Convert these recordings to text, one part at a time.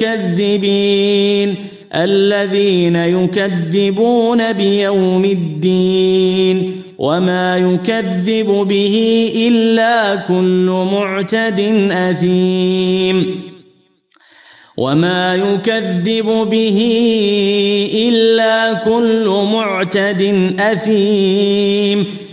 للمكذبين الذين يكذبون بيوم الدين وما يكذب به إلا كل معتد أثيم وما يكذب به إلا كل معتد أثيم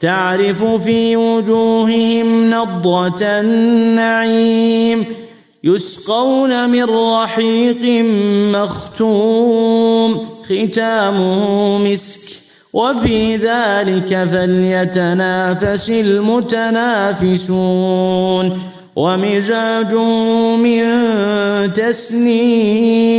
تعرف في وجوههم نضرة النعيم يسقون من رحيق مختوم ختامه مسك وفي ذلك فليتنافس المتنافسون ومزاج من تسنيم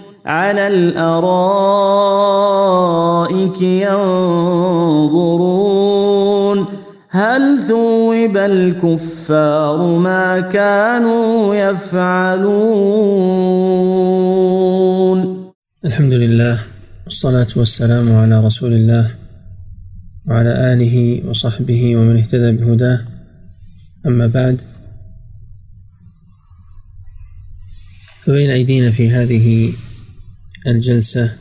على الارائك ينظرون هل ثوب الكفار ما كانوا يفعلون الحمد لله والصلاة والسلام على رسول الله وعلى آله وصحبه ومن اهتدى بهداه. أما بعد فبين أيدينا في هذه الجلسة.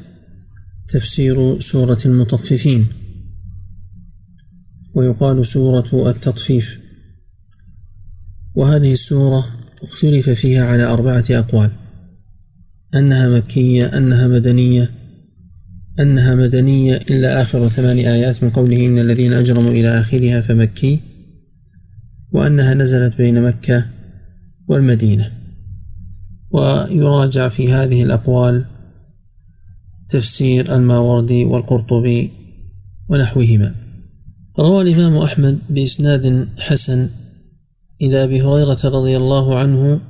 تفسير سورة المطففين. ويقال سورة التطفيف. وهذه السورة اختلف فيها على أربعة أقوال. أنها مكية أنها مدنية أنها مدنية إلا آخر ثمان آيات من قوله إن الذين أجرموا إلى آخرها فمكي وأنها نزلت بين مكة والمدينة. ويراجع في هذه الأقوال تفسير الماوردي والقرطبي ونحوهما. روى الإمام أحمد بإسناد حسن إلى أبي هريرة رضي الله عنه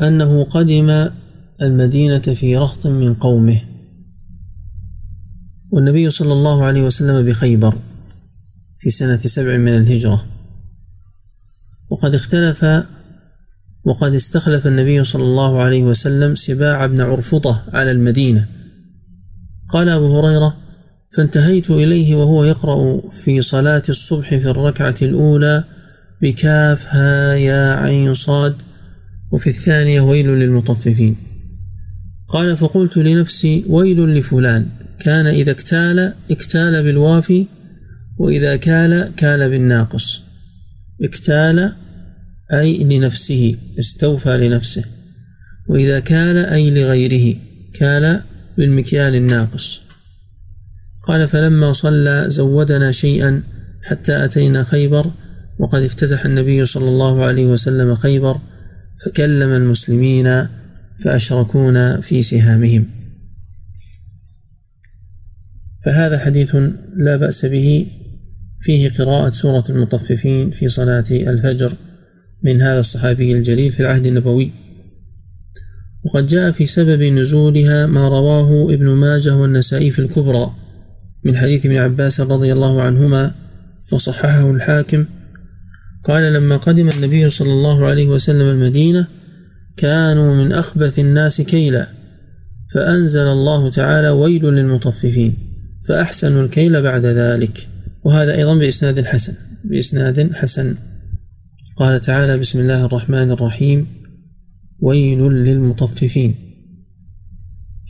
أنه قدم المدينة في رهط من قومه. والنبي صلى الله عليه وسلم بخيبر في سنة سبع من الهجرة. وقد اختلف وقد استخلف النبي صلى الله عليه وسلم سباع بن عرفطة على المدينة. قال أبو هريرة فانتهيت إليه وهو يقرأ في صلاة الصبح في الركعة الأولى بكاف ها يا عين صاد وفي الثانية ويل للمطففين. قال فقلت لنفسي ويل لفلان كان إذا اكتال اكتال بالوافي وإذا كال كال بالناقص. اكتال أي لنفسه استوفى لنفسه. وإذا كال أي لغيره كال بالمكيال الناقص. قال فلما صلى زودنا شيئا حتى أتينا خيبر وقد افتتح النبي صلى الله عليه وسلم خيبر فكلم المسلمين فأشركونا في سهامهم. فهذا حديث لا بأس به. فيه قراءة سورة المطففين في صلاة الفجر من هذا الصحابي الجليل في العهد النبوي. وقد جاء في سبب نزولها ما رواه ابن ماجه والنسائي في الكبرى من حديث ابن عباس رضي الله عنهما وصححه الحاكم قال لما قدم النبي صلى الله عليه وسلم المدينة كانوا من أخبث الناس كيلا فأنزل الله تعالى ويل للمطففين فأحسنوا الكيل بعد ذلك وهذا أيضا بإسناد حسن بإسناد حسن. قال تعالى بسم الله الرحمن الرحيم. ويل للمطففين.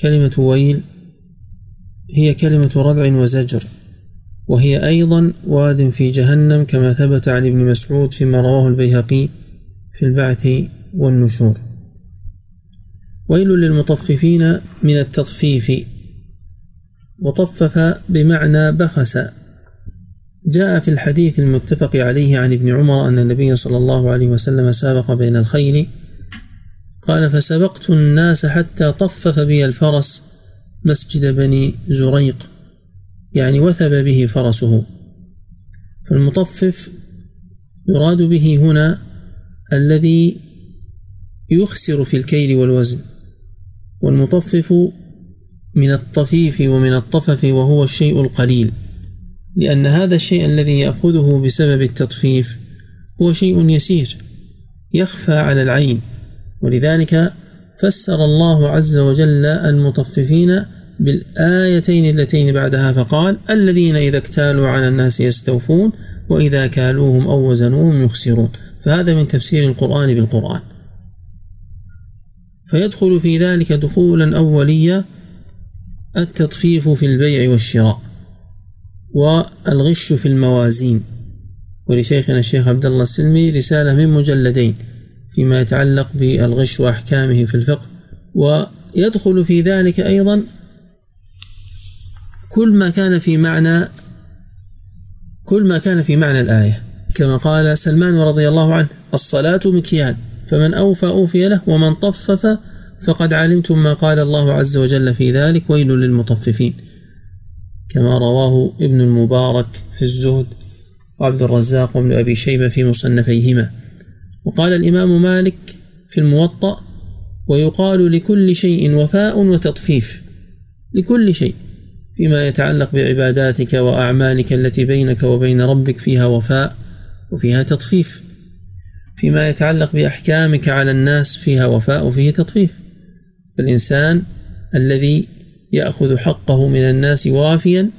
كلمة ويل هي كلمة ردع وزجر وهي أيضا واد في جهنم كما ثبت عن ابن مسعود فيما رواه البيهقي في البعث والنشور. ويل للمطففين من التطفيف وطفف بمعنى بخس. جاء في الحديث المتفق عليه عن ابن عمر أن النبي صلى الله عليه وسلم سابق بين الخيل قال فسبقت الناس حتى طفف بي الفرس مسجد بني زريق يعني وثب به فرسه. فالمطفف يراد به هنا الذي يخسر في الكيل والوزن والمطفف من الطفيف ومن الطفف وهو الشيء القليل لأن هذا الشيء الذي يأخذه بسبب التطفيف هو شيء يسير يخفى على العين ولذلك فسر الله عز وجل المطففين بالآيتين اللتين بعدها فقال الذين إذا اكتالوا على الناس يستوفون وإذا كالوهم أو وزنوهم يخسرون. فهذا من تفسير القرآن بالقرآن. فيدخل في ذلك دخولا أوليا التطفيف في البيع والشراء والغش في الموازين. ولشيخنا الشيخ عبد الله السلمي رسالة من مجلدين. فيما يتعلق بالغش وأحكامه في الفقه ويدخل في ذلك أيضا كل ما كان في معنى كل ما كان في معنى الآية. كما قال سلمان رضي الله عنه الصلاة مكيال فمن أوفى أوفي له ومن طفف فقد علمتم ما قال الله عز وجل في ذلك. ويل للمطففين. كما رواه ابن المبارك في الزهد وعبد الرزاق وابن أبي شيبة في مصنفيهما. وقال الإمام مالك في الموطأ ويقال لكل شيء وفاء وتطفيف. لكل شيء فيما يتعلق بعباداتك وأعمالك التي بينك وبين ربك فيها وفاء وفيها تطفيف. فيما يتعلق بأحكامك على الناس فيها وفاء وفيه تطفيف. الإنسان الذي يأخذ حقه من الناس وافيا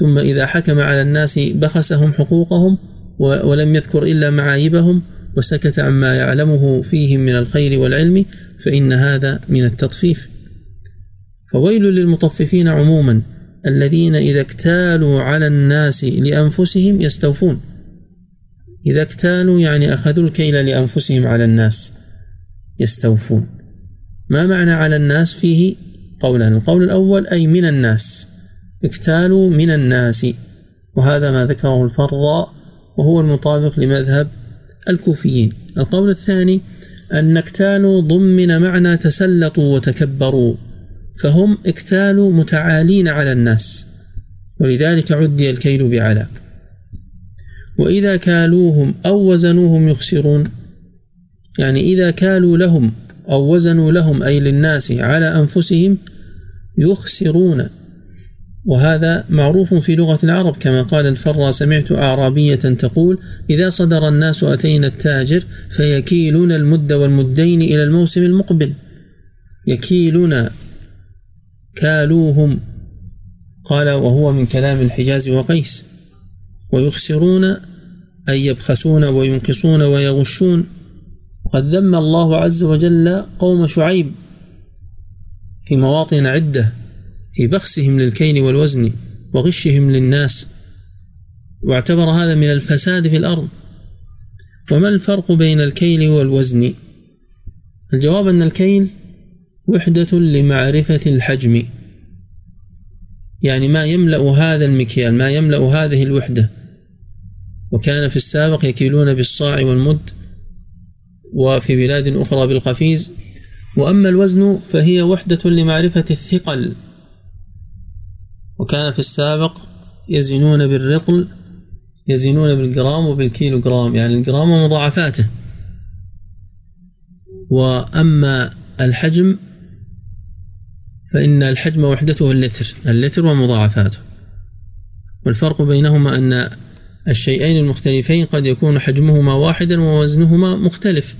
ثم إذا حكم على الناس بخسهم حقوقهم ولم يذكر إلا معايبهم وسكت عما يعلمه فيهم من الخير والعلم فإن هذا من التطفيف. فويل للمطففين عموما الذين إذا اكتالوا على الناس لأنفسهم يستوفون. إذا اكتالوا يعني أخذوا الكيل لأنفسهم على الناس يستوفون. ما معنى على الناس فيه؟ قولان القول الأول أي من الناس. اكتالوا من الناس. وهذا ما ذكره الفراء وهو المطابق لمذهب الكوفيين. القول الثاني أن اكتالوا ضمن معنى تسلطوا وتكبروا فهم اكتالوا متعالين على الناس ولذلك عدي الكيل بعلى وإذا كالوهم أو وزنوهم يخسرون يعني إذا كالوا لهم أو وزنوا لهم أي للناس على أنفسهم يخسرون. وهذا معروف في لغة العرب كما قال الفرا سمعت أعرابية تقول إذا صدر الناس أتينا التاجر فيكيلون المد والمدين إلى الموسم المقبل. يكيلون كالوهم. قال وهو من كلام الحجاز وقيس. ويخسرون أي يبخسون وينقصون ويغشون. قد ذم الله عز وجل قوم شعيب في مواطن عدة. في بخسهم للكيل والوزن وغشهم للناس واعتبر هذا من الفساد في الأرض. وما الفرق بين الكيل والوزن؟ الجواب أن الكيل وحدة لمعرفة الحجم. يعني ما يملأ هذا المكيال ما يملأ هذه الوحدة. وكان في السابق يكيلون بالصاع والمد وفي بلاد أخرى بالقفيز. وأما الوزن فهي وحدة لمعرفة الثقل. وكان في السابق يزنون بالرطل يزنون بالجرام وبالكيلوغرام يعني الجرام ومضاعفاته وأما الحجم فإن الحجم وحدته اللتر اللتر ومضاعفاته. والفرق بينهما أن الشيئين المختلفين قد يكون حجمهما واحدا ووزنهما مختلف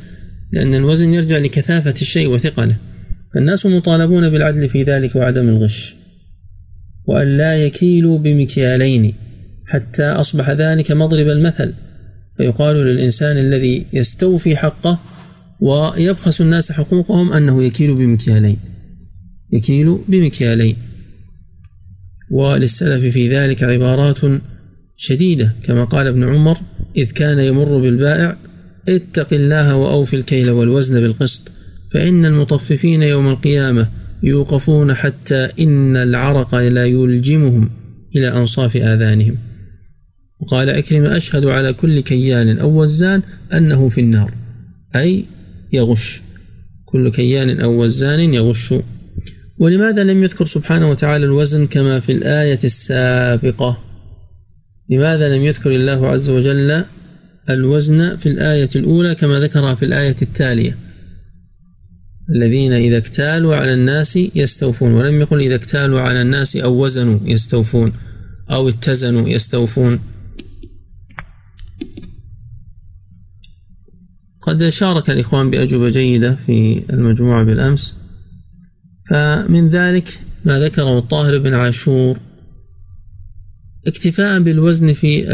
لأن الوزن يرجع لكثافة الشيء وثقله. فالناس مطالبون بالعدل في ذلك وعدم الغش. وأن لا يكيلوا بمكيالين حتى أصبح ذلك مضرب المثل. فيقال للإنسان الذي يستوفي حقه ويبخس الناس حقوقهم أنه يكيل بمكيالين. يكيل بمكيالين. وللسلف في ذلك عبارات شديدة كما قال ابن عمر إذ كان يمر بالبائع اتق الله وأوفي الكيل والوزن بالقسط فإن المطففين يوم القيامة يوقفون حتى إن العرق لا يلجمهم إلى أنصاف آذانهم. وقال عكرمة أشهد على كل كيان أو وزان أنه في النار أي يغش. كل كيان أو وزان يغش. ولماذا لم يذكر سبحانه وتعالى الوزن كما في الآية السابقة؟ لماذا لم يذكر الله عز وجل الوزن في الآية الأولى كما ذكرها في الآية التالية؟ الذين إذا اكتالوا على الناس يستوفون ولم يقل إذا اكتالوا على الناس أو وزنوا يستوفون أو اتزنوا يستوفون. قد شارك الإخوان بأجوبة جيدة في المجموعة بالأمس. فمن ذلك ما ذكره الطاهر بن عاشور. اكتفاء بالوزن في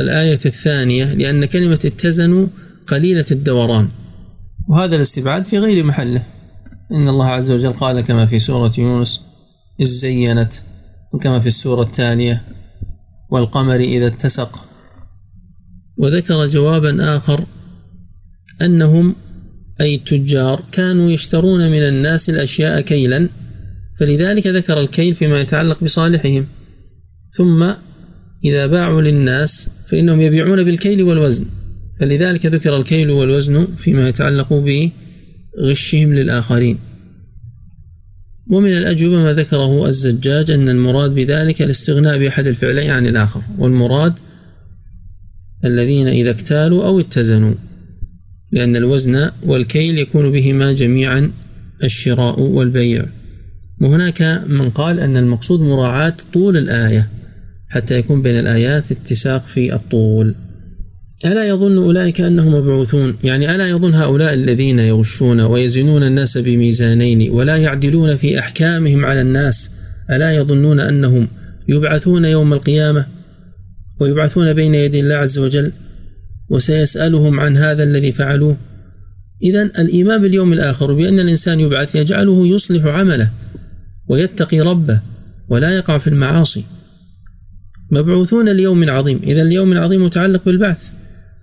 الآية الثانية لأن كلمة اتزنوا قليلة الدوران. وهذا الاستبعاد في غير محله. إن الله عز وجل قال كما في سورة يونس إذ زينت وكما في السورة التالية والقمر إذا اتسق. وذكر جوابا آخر أنهم أي التجار كانوا يشترون من الناس الأشياء كيلا فلذلك ذكر الكيل فيما يتعلق بصالحهم. ثم إذا باعوا للناس فإنهم يبيعون بالكيل والوزن. فلذلك ذكر الكيل والوزن فيما يتعلق بغشهم للآخرين. ومن الأجوبة ما ذكره الزجاج أن المراد بذلك الاستغناء بأحد الفعلين عن الآخر والمراد الذين إذا اكتالوا أو اتزنوا لأن الوزن والكيل يكون بهما جميعا الشراء والبيع. وهناك من قال أن المقصود مراعاة طول الآية حتى يكون بين الآيات اتساق في الطول. ألا يظن أولئك أنهم مبعوثون؟ يعني ألا يظن هؤلاء الذين يغشون ويزنون الناس بميزانين ولا يعدلون في أحكامهم على الناس؟ ألا يظنون أنهم يبعثون يوم القيامة ويبعثون بين يدي الله عز وجل وسيسألهم عن هذا الذي فعلوه؟ إذا الإيمان باليوم الآخر بأن الإنسان يبعث يجعله يصلح عمله ويتقي ربه ولا يقع في المعاصي. مبعوثون ليوم عظيم. إذا اليوم العظيم متعلق بالبعث.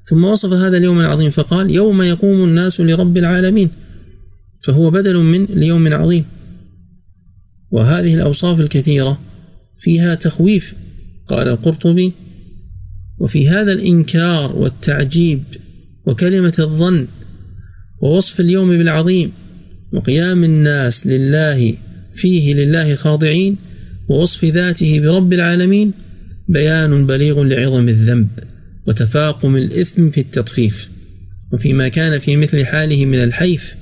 ثم وصف هذا اليوم العظيم فقال يوم يقوم الناس لرب العالمين. فهو بدل من اليوم عظيم. وهذه الأوصاف الكثيرة فيها تخويف قال القرطبي. وفي هذا الإنكار والتعجيب وكلمة الظن ووصف اليوم بالعظيم وقيام الناس لله فيه لله خاضعين ووصف ذاته برب العالمين بيان بليغ لعظم الذنب. وتفاقم الإثم في التطفيف وفيما كان في مثل حاله من الحيف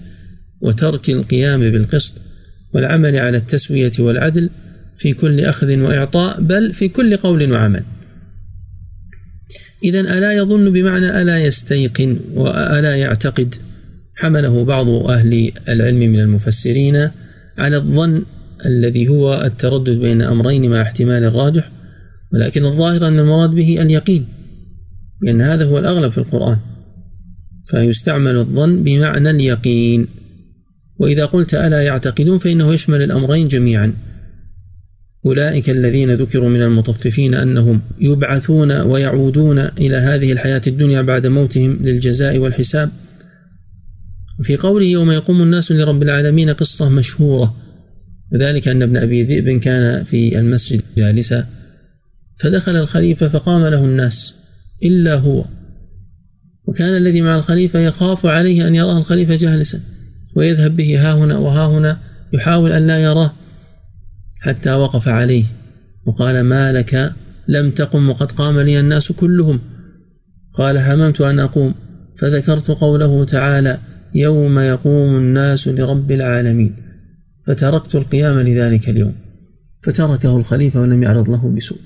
وترك القيام بالقسط والعمل على التسوية والعدل في كل أخذ وإعطاء بل في كل قول وعمل. إذا ألا يظن بمعنى ألا يستيقن وألا يعتقد؟ حمله بعض أهل العلم من المفسرين على الظن الذي هو التردد بين أمرين مع احتمال الراجح ولكن الظاهر أن المراد به اليقين. لأن هذا هو الأغلب في القرآن. فيستعمل الظن بمعنى اليقين. وإذا قلت ألا يعتقدون فإنه يشمل الأمرين جميعا. أولئك الذين ذكروا من المطففين أنهم يبعثون ويعودون إلى هذه الحياة الدنيا بعد موتهم للجزاء والحساب. في قوله يوم يقوم الناس لرب العالمين قصة مشهورة. وذلك أن ابن أبي ذئب كان في المسجد جالسا. فدخل الخليفة فقام له الناس. إلا هو. وكان الذي مع الخليفة يخاف عليه أن يراه الخليفة جالسا ويذهب به ها هنا وها هنا يحاول أن لا يراه حتى وقف عليه وقال ما لك؟ لم تقم وقد قام لي الناس كلهم. قال هممت أن أقوم. فذكرت قوله تعالى يوم يقوم الناس لرب العالمين. فتركت القيام لذلك اليوم. فتركه الخليفة ولم يعرض له بسوء.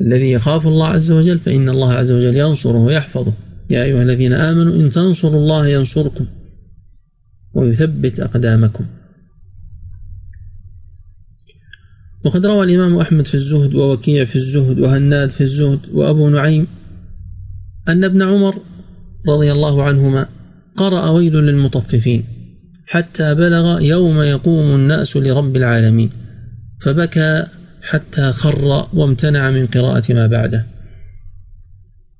الذي يخاف الله عز وجل فإن الله عز وجل ينصره ويحفظه. يا أيها الذين آمنوا إن تنصروا الله ينصركم ويثبت أقدامكم. وقد روى الإمام أحمد في الزهد ووكيع في الزهد وهناد في الزهد وأبو نعيم أن ابن عمر رضي الله عنهما قرأ ويل للمطففين حتى بلغ يوم يقوم الناس لرب العالمين. فبكى حتى خر وامتنع من قراءة ما بعده.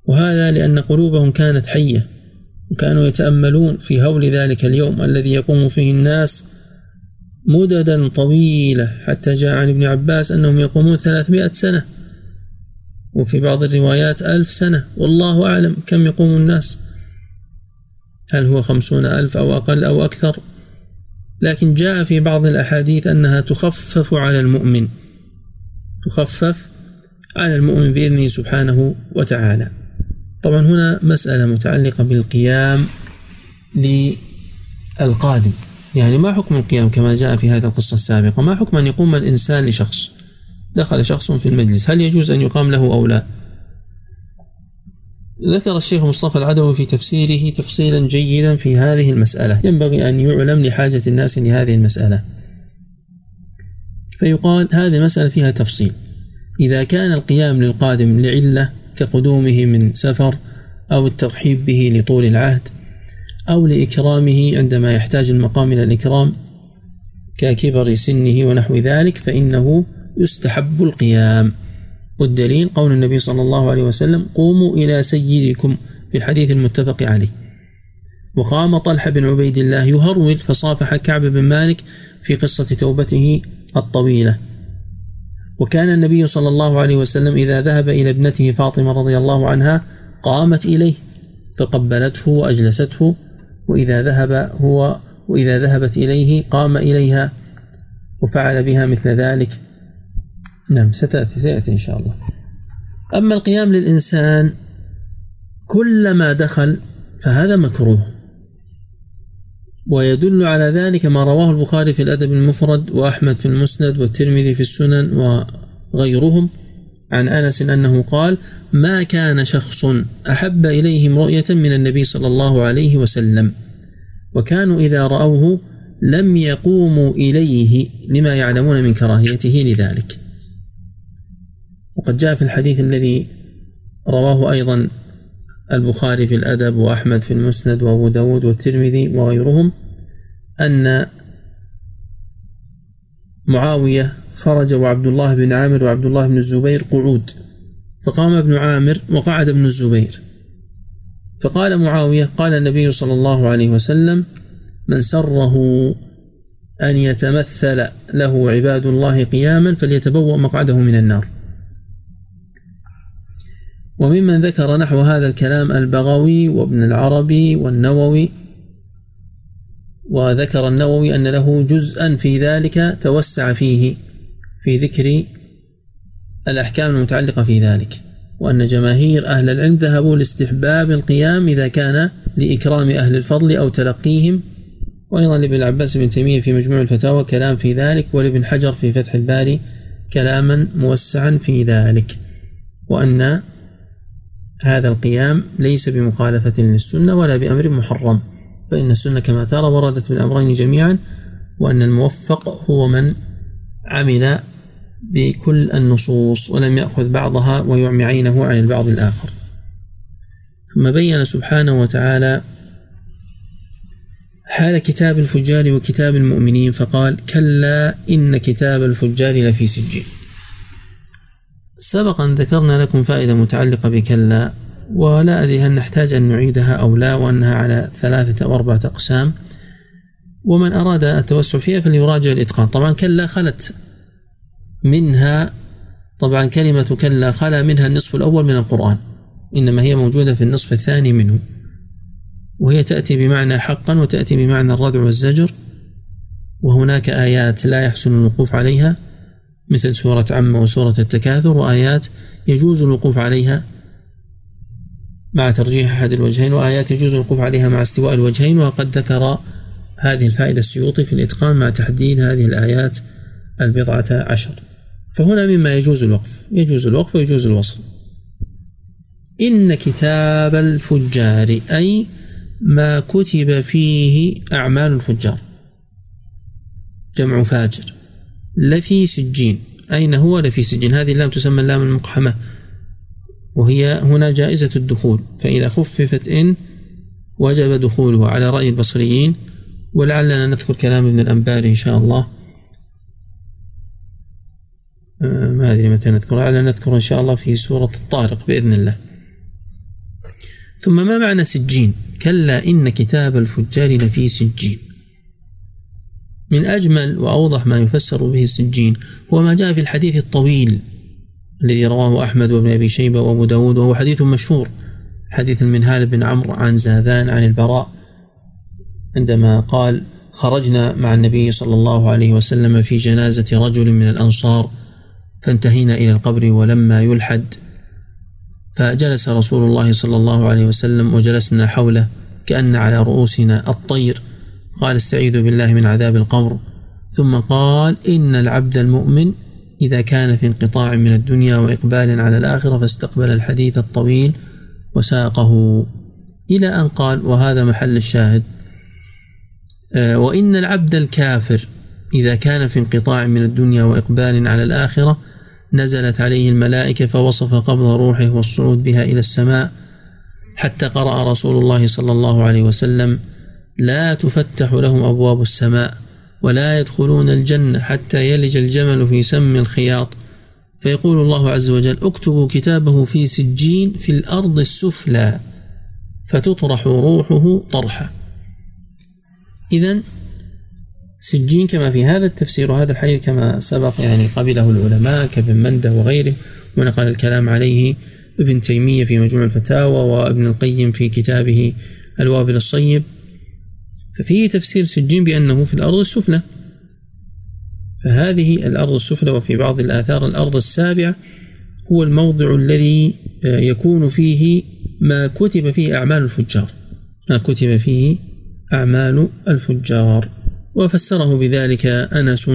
وهذا لأن قلوبهم كانت حية وكانوا يتأملون في هول ذلك اليوم الذي يقوم فيه الناس مددا طويلة حتى جاء عن ابن عباس أنهم يقومون ثلاثمائة سنة وفي بعض الروايات ألف سنة. والله أعلم كم يقوم الناس. هل هو خمسون ألف أو أقل أو أكثر؟ لكن جاء في بعض الأحاديث أنها تخفف على المؤمن. تخفف على المؤمن بإذنه سبحانه وتعالى. طبعا هنا مسألة متعلقة بالقيام للقادم. يعني ما حكم القيام كما جاء في هذه القصة السابقة؟ ما حكم أن يقوم الإنسان لشخص؟ دخل شخص في المجلس. هل يجوز أن يقام له أو لا؟ ذكر الشيخ مصطفى العدوي في تفسيره تفصيلا جيدا في هذه المسألة. ينبغي أن يعلم لحاجة الناس لهذه المسألة. فيقال هذه المسألة فيها تفصيل. إذا كان القيام للقادم لعلة كقدومه من سفر أو الترحيب به لطول العهد أو لإكرامه عندما يحتاج المقام إلى الإكرام ككبر سنه ونحو ذلك فإنه يستحب القيام. والدليل قول النبي صلى الله عليه وسلم قوموا إلى سيدكم في الحديث المتفق عليه. وقام طلحة بن عبيد الله يهرول فصافح كعب بن مالك في قصة توبته الطويلة. وكان النبي صلى الله عليه وسلم إذا ذهب إلى ابنته فاطمة رضي الله عنها قامت إليه فقبلته وأجلسته وإذا ذهب هو وإذا ذهبت إليه قام إليها وفعل بها مثل ذلك. نعم ستأتي سيأتي إن شاء الله. أما القيام للإنسان كلما دخل فهذا مكروه. ويدل على ذلك ما رواه البخاري في الأدب المفرد وأحمد في المسند والترمذي في السنن وغيرهم عن أنس أنه قال ما كان شخص أحب إليهم رؤية من النبي صلى الله عليه وسلم وكانوا إذا رأوه لم يقوموا إليه لما يعلمون من كراهيته لذلك. وقد جاء في الحديث الذي رواه أيضا البخاري في الأدب وأحمد في المسند وأبو داود والترمذي وغيرهم أن معاوية خرج وعبد الله بن عامر وعبد الله بن الزبير قعود فقام ابن عامر وقعد ابن الزبير. فقال معاوية قال النبي صلى الله عليه وسلم من سره أن يتمثل له عباد الله قياما فليتبوأ مقعده من النار. وممن ذكر نحو هذا الكلام البغوي وابن العربي والنووي وذكر النووي أن له جزءا في ذلك توسع فيه في ذكر الأحكام المتعلقة في ذلك وأن جماهير أهل العلم ذهبوا لاستحباب القيام إذا كان لإكرام أهل الفضل أو تلقيهم وأيضا لابن العباس بن تيمية في مجموع الفتاوى كلام في ذلك ولابن حجر في فتح الباري كلاما موسعا في ذلك وأن هذا القيام ليس بمخالفة للسنة ولا بأمر محرم فإن السنة كما ترى وردت بالأمرين جميعا وأن الموفق هو من عمل بكل النصوص ولم يأخذ بعضها ويعمي عينه عن البعض الآخر. ثم بين سبحانه وتعالى حال كتاب الفجار وكتاب المؤمنين فقال كلا إن كتاب الفجار لفي سجين. سبقا ذكرنا لكم فائدة متعلقة بكلا ولا أدري هل نحتاج أن نعيدها أو لا وأنها على ثلاثة أو أربعة أقسام. ومن أراد التوسع فيها فليراجع الإتقان. طبعا كلا خلت منها طبعا كلمة كلا خلا منها النصف الأول من القرآن إنما هي موجودة في النصف الثاني منه. وهي تأتي بمعنى حقا وتأتي بمعنى الردع والزجر وهناك آيات لا يحسن الوقوف عليها. مثل سورة عم وسورة التكاثر وآيات يجوز الوقوف عليها مع ترجيح أحد الوجهين وآيات يجوز الوقوف عليها مع استواء الوجهين وقد ذكر هذه الفائدة السيوطي في الإتقان مع تحديد هذه الآيات البضعة عشر. فهنا مما يجوز الوقف يجوز الوقف ويجوز الوصل. إن كتاب الفجار أي ما كتب فيه أعمال الفجار جمع فاجر. لفي سجين. أين هو لفي سجين؟ هذه اللام تسمى اللام المقحمة وهي هنا جائزة الدخول. فإذا خففت إن وجب دخوله على رأي البصريين ولعلنا نذكر كلام ابن الأنباري إن شاء الله. ما أدري متى نذكر لعلنا نذكر إن شاء الله في سورة الطارق بإذن الله. ثم ما معنى سجين؟ كلا إن كتاب الفجار لفي سجين. من أجمل وأوضح ما يفسر به السجين هو ما جاء في الحديث الطويل الذي رواه أحمد وابن أبي شيبة وأبو داود وهو حديث مشهور حديث المنهال بن عمرو عن زاذان عن البراء عندما قال خرجنا مع النبي صلى الله عليه وسلم في جنازة رجل من الأنصار فانتهينا إلى القبر ولما يلحد فجلس رسول الله صلى الله عليه وسلم وجلسنا حوله كأن على رؤوسنا الطير. قال استعيذوا بالله من عذاب القبر. ثم قال إن العبد المؤمن إذا كان في انقطاع من الدنيا وإقبال على الآخرة فاستقبل الحديث الطويل وساقه. إلى أن قال وهذا محل الشاهد. آه، وإن العبد الكافر إذا كان في انقطاع من الدنيا وإقبال على الآخرة نزلت عليه الملائكة فوصف قبض روحه والصعود بها إلى السماء حتى قرأ رسول الله صلى الله عليه وسلم لا تفتح لهم أبواب السماء ولا يدخلون الجنة حتى يلج الجمل في سم الخياط. فيقول الله عز وجل اكتبوا كتابه في سجين في الأرض السفلى فتطرح روحه طرحا. إذا سجين كما في هذا التفسير وهذا الحديث كما سبق يعني قبله العلماء كابن منده وغيره ونقل الكلام عليه ابن تيمية في مجموع الفتاوى وابن القيم في كتابه الوابل الصيب. ففيه تفسير سجين بأنه في الأرض السفلى. فهذه الأرض السفلى وفي بعض الآثار الأرض السابعة هو الموضع الذي يكون فيه ما كتب فيه أعمال الفجار. ما كتب فيه أعمال الفجار. وفسره بذلك أنس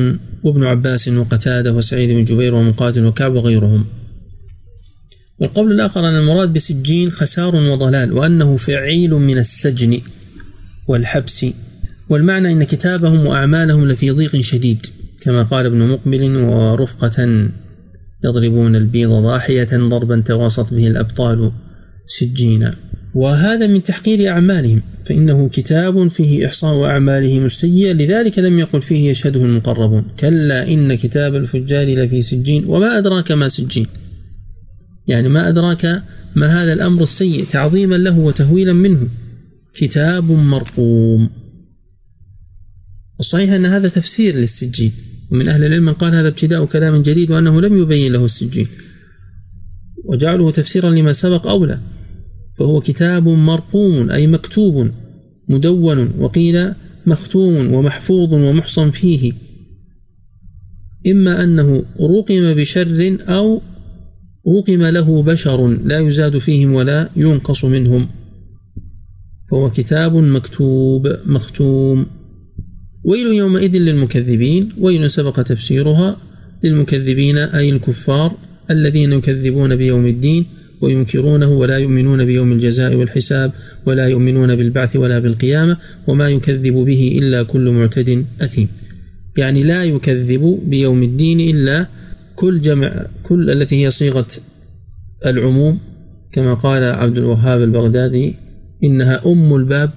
وابن عباس وقتادة وسعيد بن جبير ومقاتل وكعب وغيرهم. والقول الآخر أن المراد بسجين خسار وضلال وأنه فعيل من السجن. والحبس. والمعنى أن كتابهم وأعمالهم لفي ضيق شديد كما قال ابن مقبل ورفقة يضربون البيض ضاحية ضربا تواصت به الأبطال سجينا وهذا من تحقير أعمالهم فإنه كتاب فيه إحصاء أعمالهم السيئة لذلك لم يقل فيه يشهده المقربون كلا إن كتاب الفجار لفي سجين وما أدراك ما سجين؟ يعني ما أدراك ما هذا الأمر السيء تعظيما له وتهويلا منه. كتاب مرقوم. الصحيح أن هذا تفسير للسجين. ومن أهل العلم من قال هذا ابتداء كلام جديد وأنه لم يبين له السجين. وجعله تفسيرا لما سبق أولى. فهو كتاب مرقوم أي مكتوب مدون وقيل مختوم ومحفوظ ومحصن فيه. إما أنه رقم بشر أو رقم له بشر لا يزاد فيهم ولا ينقص منهم. فهو كتاب مكتوب مختوم. ويل يومئذ للمكذبين ويل سبق تفسيرها للمكذبين أي الكفار الذين يكذبون بيوم الدين وينكرونه ولا يؤمنون بيوم الجزاء والحساب ولا يؤمنون بالبعث ولا بالقيامة وما يكذب به إلا كل معتد أثيم. يعني لا يكذب بيوم الدين إلا كل جمع كل التي هي صيغة العموم كما قال عبد الوهاب البغدادي إنها أم الباب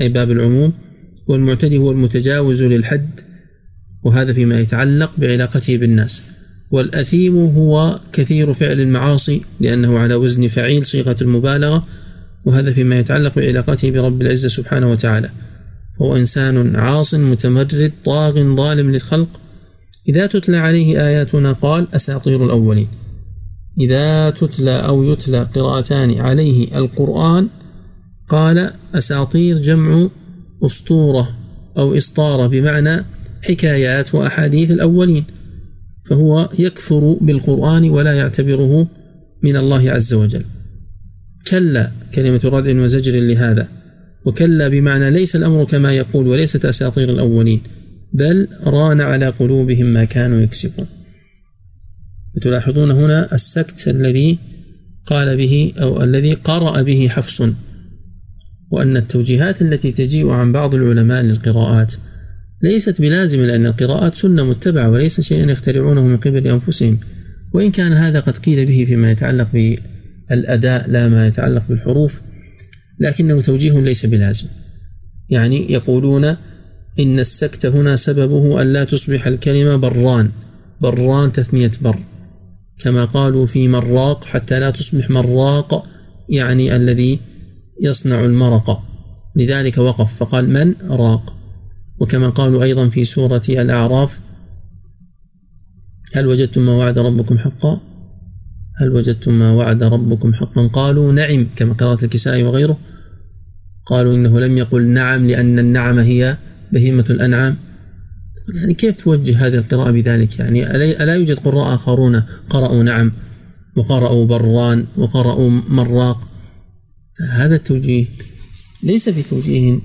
أي باب العموم والمعتدي هو المتجاوز للحد وهذا فيما يتعلق بعلاقته بالناس. والأثيم هو كثير فعل المعاصي لأنه على وزن فعيل صيغة المبالغة وهذا فيما يتعلق بعلاقته برب العزة سبحانه وتعالى. هو إنسان عاص متمرد طاغ ظالم للخلق. إذا تتلى عليه آياتنا قال أساطير الأولين. إذا تتلى أو يتلى قراءتان عليه القرآن قال أساطير جمع أسطورة أو إسطارة بمعنى حكايات وأحاديث الأولين فهو يكفر بالقرآن ولا يعتبره من الله عز وجل. كلا كلمة ردع وزجر لهذا وكلا بمعنى ليس الأمر كما يقول وليست أساطير الأولين بل ران على قلوبهم ما كانوا يكسبون. وتلاحظون هنا السكت الذي قال به أو الذي قرأ به حفص. وأن التوجيهات التي تجيء عن بعض العلماء للقراءات ليست بلازمة لأن القراءات سنة متبعة وليس شيئا يخترعونه من قبل أنفسهم. وإن كان هذا قد قيل به فيما يتعلق بالأداء لا ما يتعلق بالحروف لكنه توجيه ليس بلازم. يعني يقولون إن السكت هنا سببه أن لا تصبح الكلمة بران. بران تثنية بر. كما قالوا في مراق حتى لا تصبح مراق يعني الذي يصنع المرق. لذلك وقف فقال من؟ راق. وكما قالوا أيضا في سورة الأعراف هل وجدتم ما وعد ربكم حقا؟ هل وجدتم ما وعد ربكم حقا؟ قالوا نعم. كما قرأت الكسائي وغيره قالوا إنه لم يقل نعم لأن النعم هي بهيمة الأنعام. يعني كيف توجه هذه القراءة بذلك؟ يعني ألا يوجد قراء آخرون قرأوا نعم وقرأوا بران وقرأوا مراق هذا التوجيه ليس بتوجيه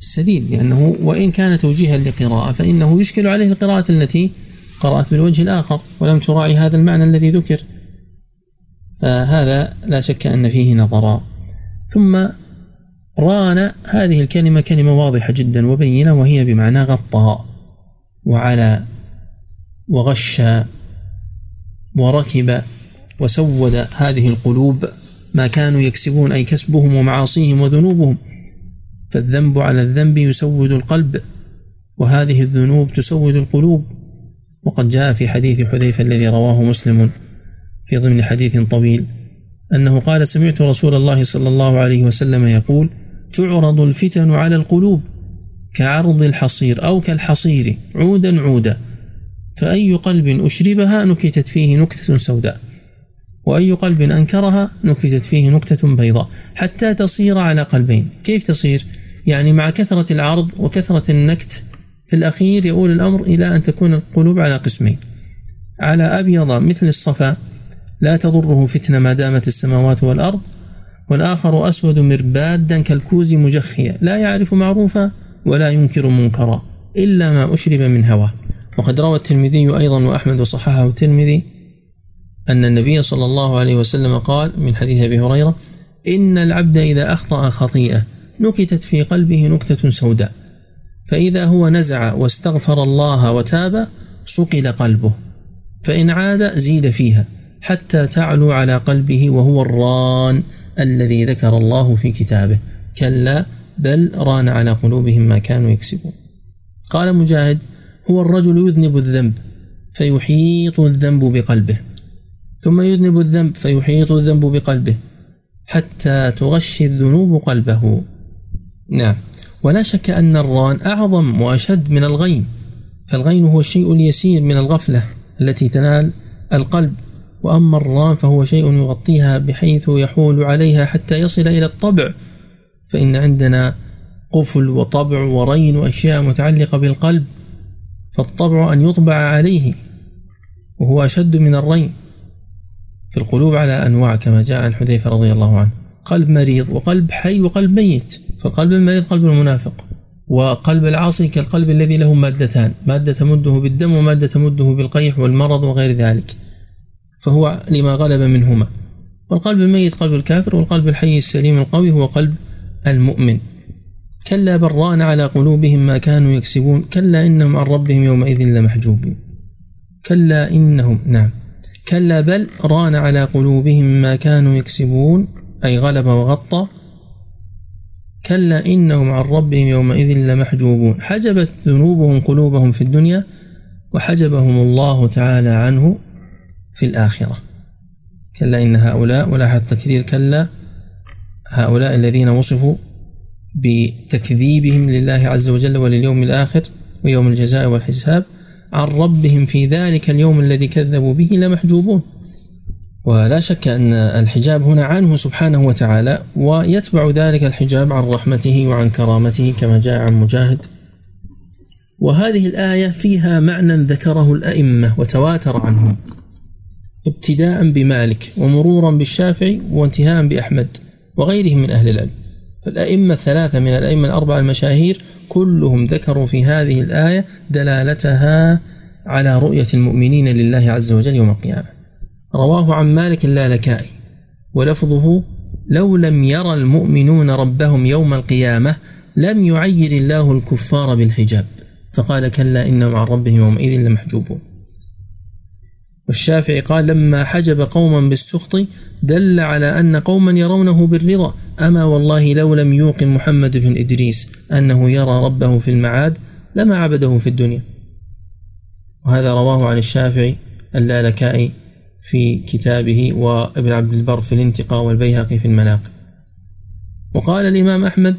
سديد لأنه وإن كان توجيها لقراءة فإنه يشكل عليه القراءة التي قرأت بالوجه الآخر ولم تراعي هذا المعنى الذي ذكر. فهذا لا شك أن فيه نظرا ثم ران هذه الكلمة كلمة واضحة جدا وبينة وهي بمعنى غطى وعلى وغش وركب وسود هذه القلوب. ما كانوا يكسبون أي كسبهم ومعاصيهم وذنوبهم. فالذنب على الذنب يسود القلب وهذه الذنوب تسود القلوب. وقد جاء في حديث حذيفة الذي رواه مسلم في ضمن حديث طويل أنه قال سمعت رسول الله صلى الله عليه وسلم يقول تعرض الفتن على القلوب كعرض الحصير أو كالحصير عودا عودا فأي قلب أشربها نكتت فيه نكتة سوداء. وأي قلب أنكرها نكتت فيه نكتة بيضاء حتى تصير على قلبين. كيف تصير؟ يعني مع كثرة العرض وكثرة النكت في الأخير يؤول الأمر إلى أن تكون القلوب على قسمين. على أبيض مثل الصفا لا تضره فتنة ما دامت السماوات والأرض والآخر أسود مربادا كالكوز مجخيا لا يعرف معروفا ولا ينكر منكرا إلا ما أشرب من هواه. وقد روى الترمذي أيضا وأحمد وصححه الترمذي أن النبي صلى الله عليه وسلم قال من حديث أبي هريرة إن العبد إذا أخطأ خطيئة نكتت في قلبه نكتة سوداء فإذا هو نزع واستغفر الله وتاب صقل قلبه فإن عاد زيد فيها حتى تعلو على قلبه وهو الران الذي ذكر الله في كتابه. كلا بل ران على قلوبهم ما كانوا يكسبون. قال مجاهد هو الرجل يذنب الذنب فيحيط الذنب بقلبه. ثم يذنب الذنب فيحيط الذنب بقلبه حتى تغشي الذنوب قلبه. نعم. ولا شك أن الران أعظم وأشد من الغين فالغين هو الشيء اليسير من الغفلة التي تنال القلب وأما الران فهو شيء يغطيها بحيث يحول عليها حتى يصل إلى الطبع فإن عندنا قفل وطبع ورين وأشياء متعلقة بالقلب فالطبع أن يطبع عليه وهو أشد من الرين. في القلوب على أنواع كما جاء عن حذيفة رضي الله عنه. قلب مريض وقلب حي وقلب ميت. فقلب المريض قلب المنافق. وقلب العاصي كالقلب الذي له مادتان. مادة تمده بالدم ومادة تمده بالقيح والمرض وغير ذلك. فهو لما غلب منهما. والقلب الميت قلب الكافر والقلب الحي السليم القوي هو قلب المؤمن. كلا بل ران على قلوبهم ما كانوا يكسبون. كلا إنهم عن ربهم يومئذ لمحجوبون. كلا إنهم نعم. كلا بل ران على قلوبهم ما كانوا يكسبون أي غلب وغطى. كلا إنهم عن ربهم يومئذ لمحجوبون. حجبت ذنوبهم قلوبهم في الدنيا وحجبهم الله تعالى عنه في الآخرة. كلا إن هؤلاء ولاحظ تكرير كلا هؤلاء الذين وصفوا بتكذيبهم لله عز وجل ولليوم الآخر ويوم الجزاء والحساب عن ربهم في ذلك اليوم الذي كذبوا به لمحجوبون. ولا شك أن الحجاب هنا عنه سبحانه وتعالى ويتبع ذلك الحجاب عن رحمته وعن كرامته كما جاء عن مجاهد. وهذه الآية فيها معنى ذكره الأئمة وتواتر عنهم ابتداء بمالك ومرورا بالشافعي وانتهاء بأحمد وغيرهم من أهل العلم. فالأئمة الثلاثة من الأئمة الأربعة المشاهير كلهم ذكروا في هذه الآية دلالتها على رؤية المؤمنين لله عز وجل يوم القيامة. رواه عن مالك اللالكائي ولفظه لو لم يرى المؤمنون ربهم يوم القيامة لم يعير الله الكفار بالحجاب. فقال كلا إنهم عن ربهم يومئذ لمحجوبون. والشافعي قال لما حجب قوما بالسخط دل على أن قوما يرونه بالرضا. أما والله لو لم يوقن محمد بن إدريس أنه يرى ربه في المعاد لما عبده في الدنيا. وهذا رواه عن الشافعي اللالكائي في كتابه وابن عبد البر في الانتقاء والبيهقي في المناقب. وقال الإمام أحمد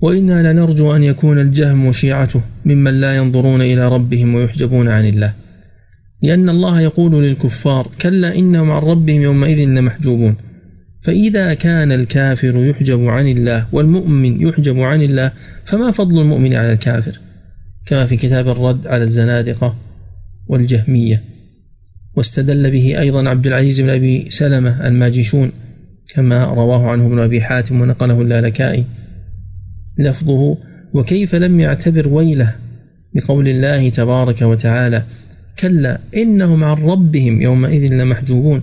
وإنا لنرجو أن يكون الجهم وشيعته ممن لا ينظرون إلى ربهم ويحجبون عن الله. لأن الله يقول للكفار كلا إنهم عن ربهم يومئذ لمحجوبون. فإذا كان الكافر يحجب عن الله والمؤمن يحجب عن الله فما فضل المؤمن على الكافر؟ كما في كتاب الرد على الزنادقة والجهمية. واستدل به أيضا عبد العزيز بن أبي سلمة الماجشون كما رواه عنه ابن أبي حاتم ونقله اللالكائي. لفظه وكيف لم يعتبر ويله بقول الله تبارك وتعالى كلا إنهم عن ربهم يومئذ لمحجوبون.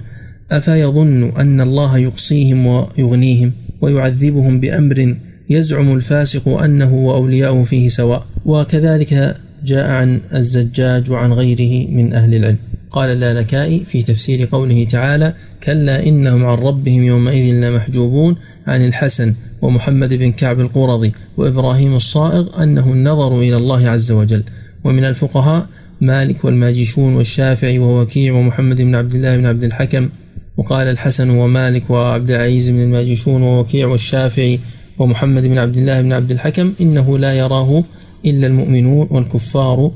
أفيظن أن الله يقصيهم ويغنيهم ويعذبهم بأمر يزعم الفاسق أنه وأولياؤه فيه سواء. وكذلك جاء عن الزجاج وعن غيره من أهل العلم. قال اللالكائي في تفسير قوله تعالى كلا إنهم عن ربهم يومئذ لمحجوبون. عن الحسن ومحمد بن كعب القرظي وإبراهيم الصائغ أنه النظر إلى الله عز وجل. ومن الفقهاء مالك والماجشون والشافعي ووكيع ومحمد بن عبد الله بن عبد الحكم وقال الحسن ومالك وعبد العزيز بن الماجشون ووكيع والشافعي ومحمد بن عبد الله بن عبد الحكم إنه لا يراه إلا المؤمنون والكفار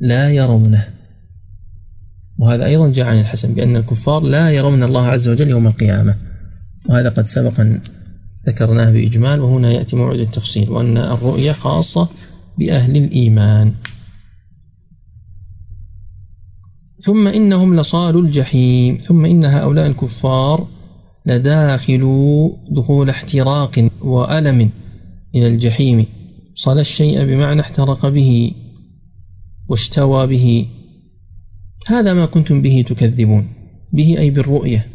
لا يرونه. وهذا أيضا جاء عن الحسن بأن الكفار لا يرون الله عز وجل يوم القيامة. وهذا قد سبق أن ذكرناه بإجمال وهنا يأتي موعد التفصيل وأن الرؤية خاصة بأهل الإيمان. ثم إنهم لصالوا الجحيم ثم إن هؤلاء الكفار لداخلوا دخول احتراق وألم إلى الجحيم. صلى الشيء بمعنى احترق به واشتوى به. هذا ما كنتم به تكذبون. به أي بالرؤية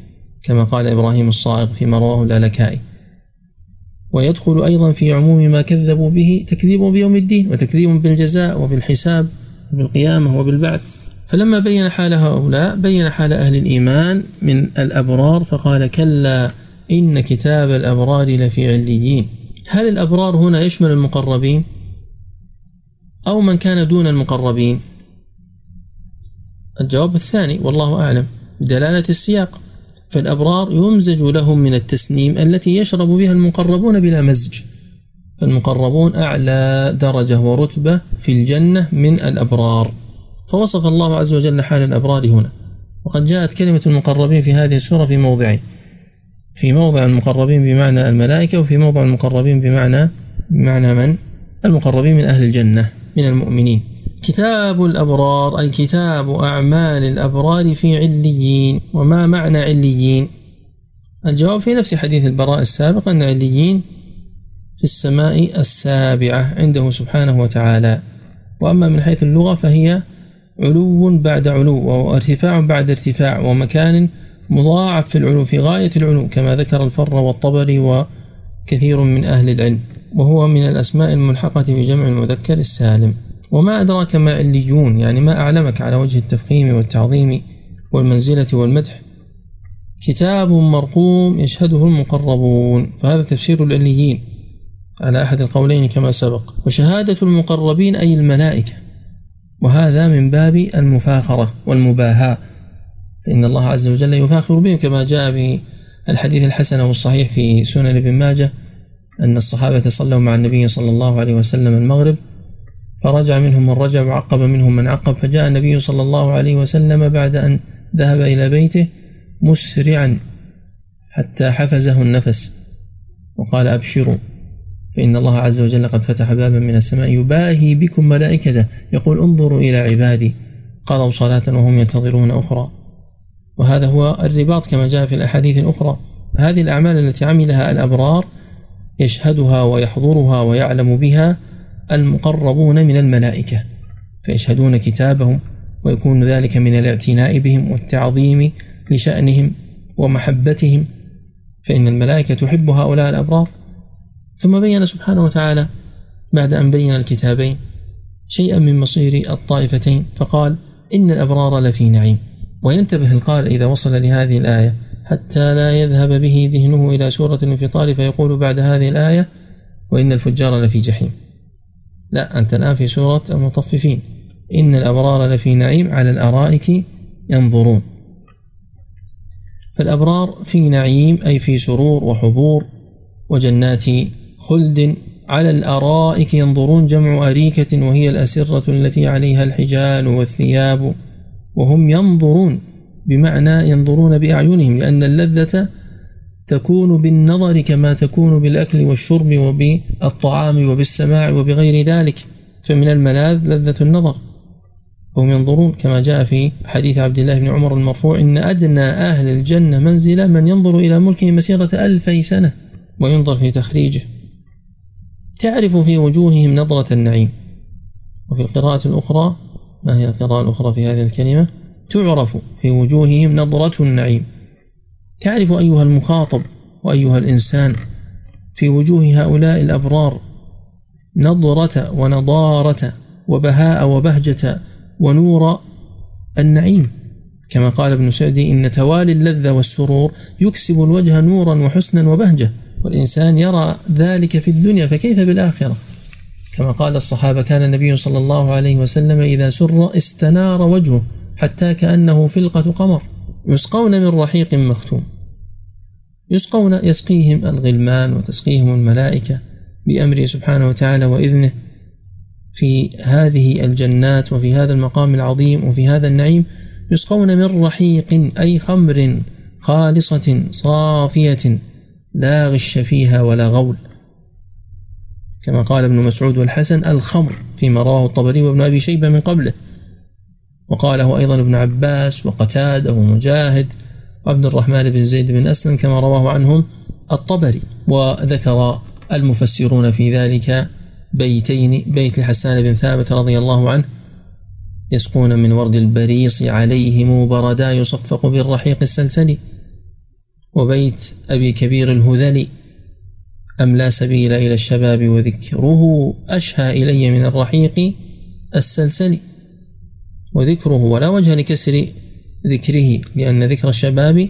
كما قال إبراهيم الصائغ فيما رواه الألكائي. ويدخل أيضا في عموم ما كذبوا به تكذيب بيوم الدين وتكذيب بالجزاء وبالحساب وبالقيامة وبالبعث. فلما بين حال هؤلاء بين حال أهل الإيمان من الأبرار فقال كلا إن كتاب الأبرار لفي عليين. هل الأبرار هنا يشمل المقربين؟ أو من كان دون المقربين؟ الجواب الثاني والله أعلم بدلالة السياق. فالأبرار يمزج لهم من التسنيم التي يشرب بها المقربون بلا مزج. فالمقربون أعلى درجة ورتبة في الجنة من الأبرار. فوصف الله عز وجل حال الأبرار هنا. وقد جاءت كلمة المقربين في هذه السورة في موضعين. في موضع المقربين بمعنى الملائكة وفي موضع المقربين بمعنى بمعنى من؟ المقربين من أهل الجنة من المؤمنين. كتاب الأبرار أي كتاب أعمال الأبرار في عليين. وما معنى عليين؟ الجواب في نفس حديث البراء السابق أن عليين في السماء السابعة عنده سبحانه وتعالى. وأما من حيث اللغة فهي علو بعد علو وارتفاع بعد ارتفاع ومكان مضاعف في العلو في غاية العلو كما ذكر الفر والطبري وكثير من أهل العلم وهو من الأسماء الملحقة بجمع المذكر السالم. وما أدراك ما عليون يعني ما أعلمك على وجه التفخيم والتعظيم والمنزلة والمدح. كتاب مرقوم يشهده المقربون فهذا تفسير العليين على أحد القولين كما سبق. وشهادة المقربين أي الملائكة. وهذا من باب المفاخرة والمباهاة. فإن الله عز وجل يفاخر بهم كما جاء في الحديث الحسن والصحيح في سنن ابن ماجه أن الصحابة صلوا مع النبي صلى الله عليه وسلم المغرب فرجع منهم من رجع وعقب منهم من عقب فجاء النبي صلى الله عليه وسلم بعد أن ذهب إلى بيته مسرعا حتى حفزه النفس وقال أبشروا. فإن الله عز وجل قد فتح بابا من السماء يباهي بكم ملائكته يقول انظروا إلى عبادي. قضوا صلاة وهم ينتظرون أخرى. وهذا هو الرباط كما جاء في الأحاديث الأخرى. هذه الأعمال التي عملها الأبرار يشهدها ويحضرها ويعلم بها المقربون من الملائكة فيشهدون كتابهم ويكون ذلك من الاعتناء بهم والتعظيم لشأنهم ومحبتهم. فإن الملائكة تحب هؤلاء الأبرار. ثم بين سبحانه وتعالى بعد أن بين الكتابين شيئا من مصير الطائفتين فقال إن الأبرار لفي نعيم. وينتبه القارئ إذا وصل لهذه الآية حتى لا يذهب به ذهنه إلى سورة الانفطار فيقول بعد هذه الآية وإن الفجار لفي جحيم. لا أنت الآن في سورة المطففين. إن الأبرار لفي نعيم على الأرائك ينظرون. فالأبرار في نعيم أي في سرور وحبور وجنات خلد على الأرائك ينظرون جمع أريكة وهي الأسرة التي عليها الحجال والثياب وهم ينظرون بمعنى ينظرون بأعينهم لأن اللذة تكون بالنظر كما تكون بالأكل والشرب وبالطعام وبالسماع وبغير ذلك فمن الملاذ لذة النظر. وهم ينظرون كما جاء في حديث عبد الله بن عمر المرفوع إن أدنى أهل الجنة منزلة من ينظر إلى ملكه مسيرة ألفي سنة وينظر في تخريجه. تعرف في وجوههم نظرة النعيم. وفي القراءة الأخرى ما هي القراءة الأخرى في هذه الكلمة؟ تعرف في وجوههم نظرة النعيم. تعرف أيها المخاطب وأيها الإنسان في وجوه هؤلاء الأبرار نظرة ونضارة وبهاء وبهجة ونور النعيم. كما قال ابن سعدي إن توالي اللذة والسرور يكسب الوجه نورا وحسنا وبهجة. والإنسان يرى ذلك في الدنيا فكيف بالآخرة؟ كما قال الصحابة كان النبي صلى الله عليه وسلم إذا سر استنار وجهه حتى كأنه فلقة قمر يسقون من رحيق مختوم. يسقون يسقيهم الغلمان وتسقيهم الملائكة بأمره سبحانه وتعالى وإذنه في هذه الجنات وفي هذا المقام العظيم وفي هذا النعيم يسقون من رحيق أي خمر خالصة صافية. لا غش فيها ولا غول. كما قال ابن مسعود والحسن الخمر فيما رواه الطبري وابن أبي شيبة من قبله. وقاله أيضا ابن عباس وقتادة ومجاهد وعبد الرحمن بن زيد بن أسلم كما رواه عنهم الطبري. وذكر المفسرون في ذلك بيتين بيت لحسان بن ثابت رضي الله عنه يسقون من ورد البريص عليهم بردا يصفق بالرحيق السلسلي. وبيت أبي كبير الهذلي أم لا سبيل إلى الشباب وذكره أشهى إلي من الرحيق السلسلي. وذكره ولا وجه لكسر ذكره لأن ذكر الشباب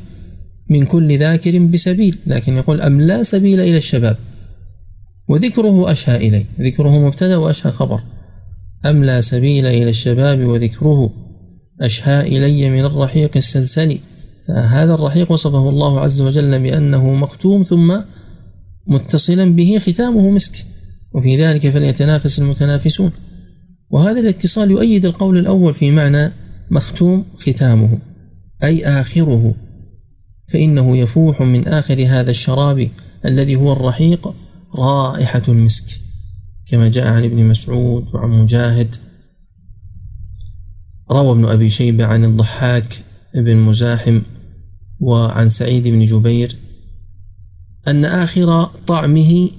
من كل ذاكر بسبيل لكن يقول أم لا سبيل إلى الشباب. وذكره أشهى إلي ذكره مبتدأ وأشهى خبر. أم لا سبيل إلى الشباب وذكره أشهى إلي من الرحيق السلسلي. هذا الرحيق وصفه الله عز وجل بأنه مختوم ثم متصلا به ختامه مسك وفي ذلك فليتنافس المتنافسون. وهذا الاتصال يؤيد القول الأول في معنى مختوم ختامه أي آخره. فإنه يفوح من آخر هذا الشراب الذي هو الرحيق رائحة المسك كما جاء عن ابن مسعود وعن مجاهد. روى ابن أبي شيبة عن الضحاك بن مزاحم وعن سعيد بن جبير أن آخر طعمه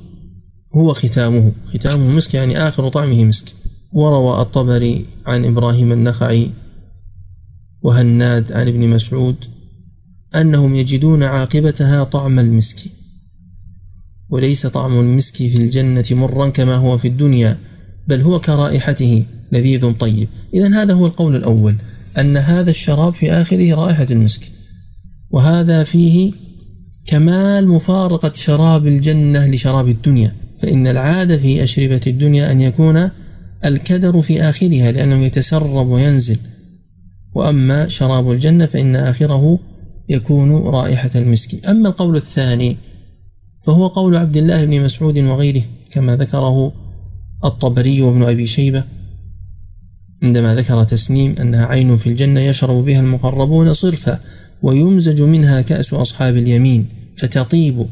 هو ختامه. ختامه مسك يعني آخر طعمه مسك. وروى الطبري عن إبراهيم النخعي وهناد عن ابن مسعود أنهم يجدون عاقبتها طعم المسك. وليس طعم المسك في الجنة مرا كما هو في الدنيا بل هو كرائحته لذيذ طيب. إذا هذا هو القول الأول أن هذا الشراب في آخره رائحة المسك. وهذا فيه كمال مفارقة شراب الجنة لشراب الدنيا فإن العادة في أشربة الدنيا أن يكون الكدر في آخرها لأنه يتسرب وينزل. وأما شراب الجنة فإن آخره يكون رائحة المسك أما القول الثاني فهو قول عبد الله بن مسعود وغيره كما ذكره الطبري وابن أبي شيبة عندما ذكر تسنيم أنها عين في الجنة يشرب بها المقربون صرفا. ويمزج منها كأس أصحاب اليمين فتطيب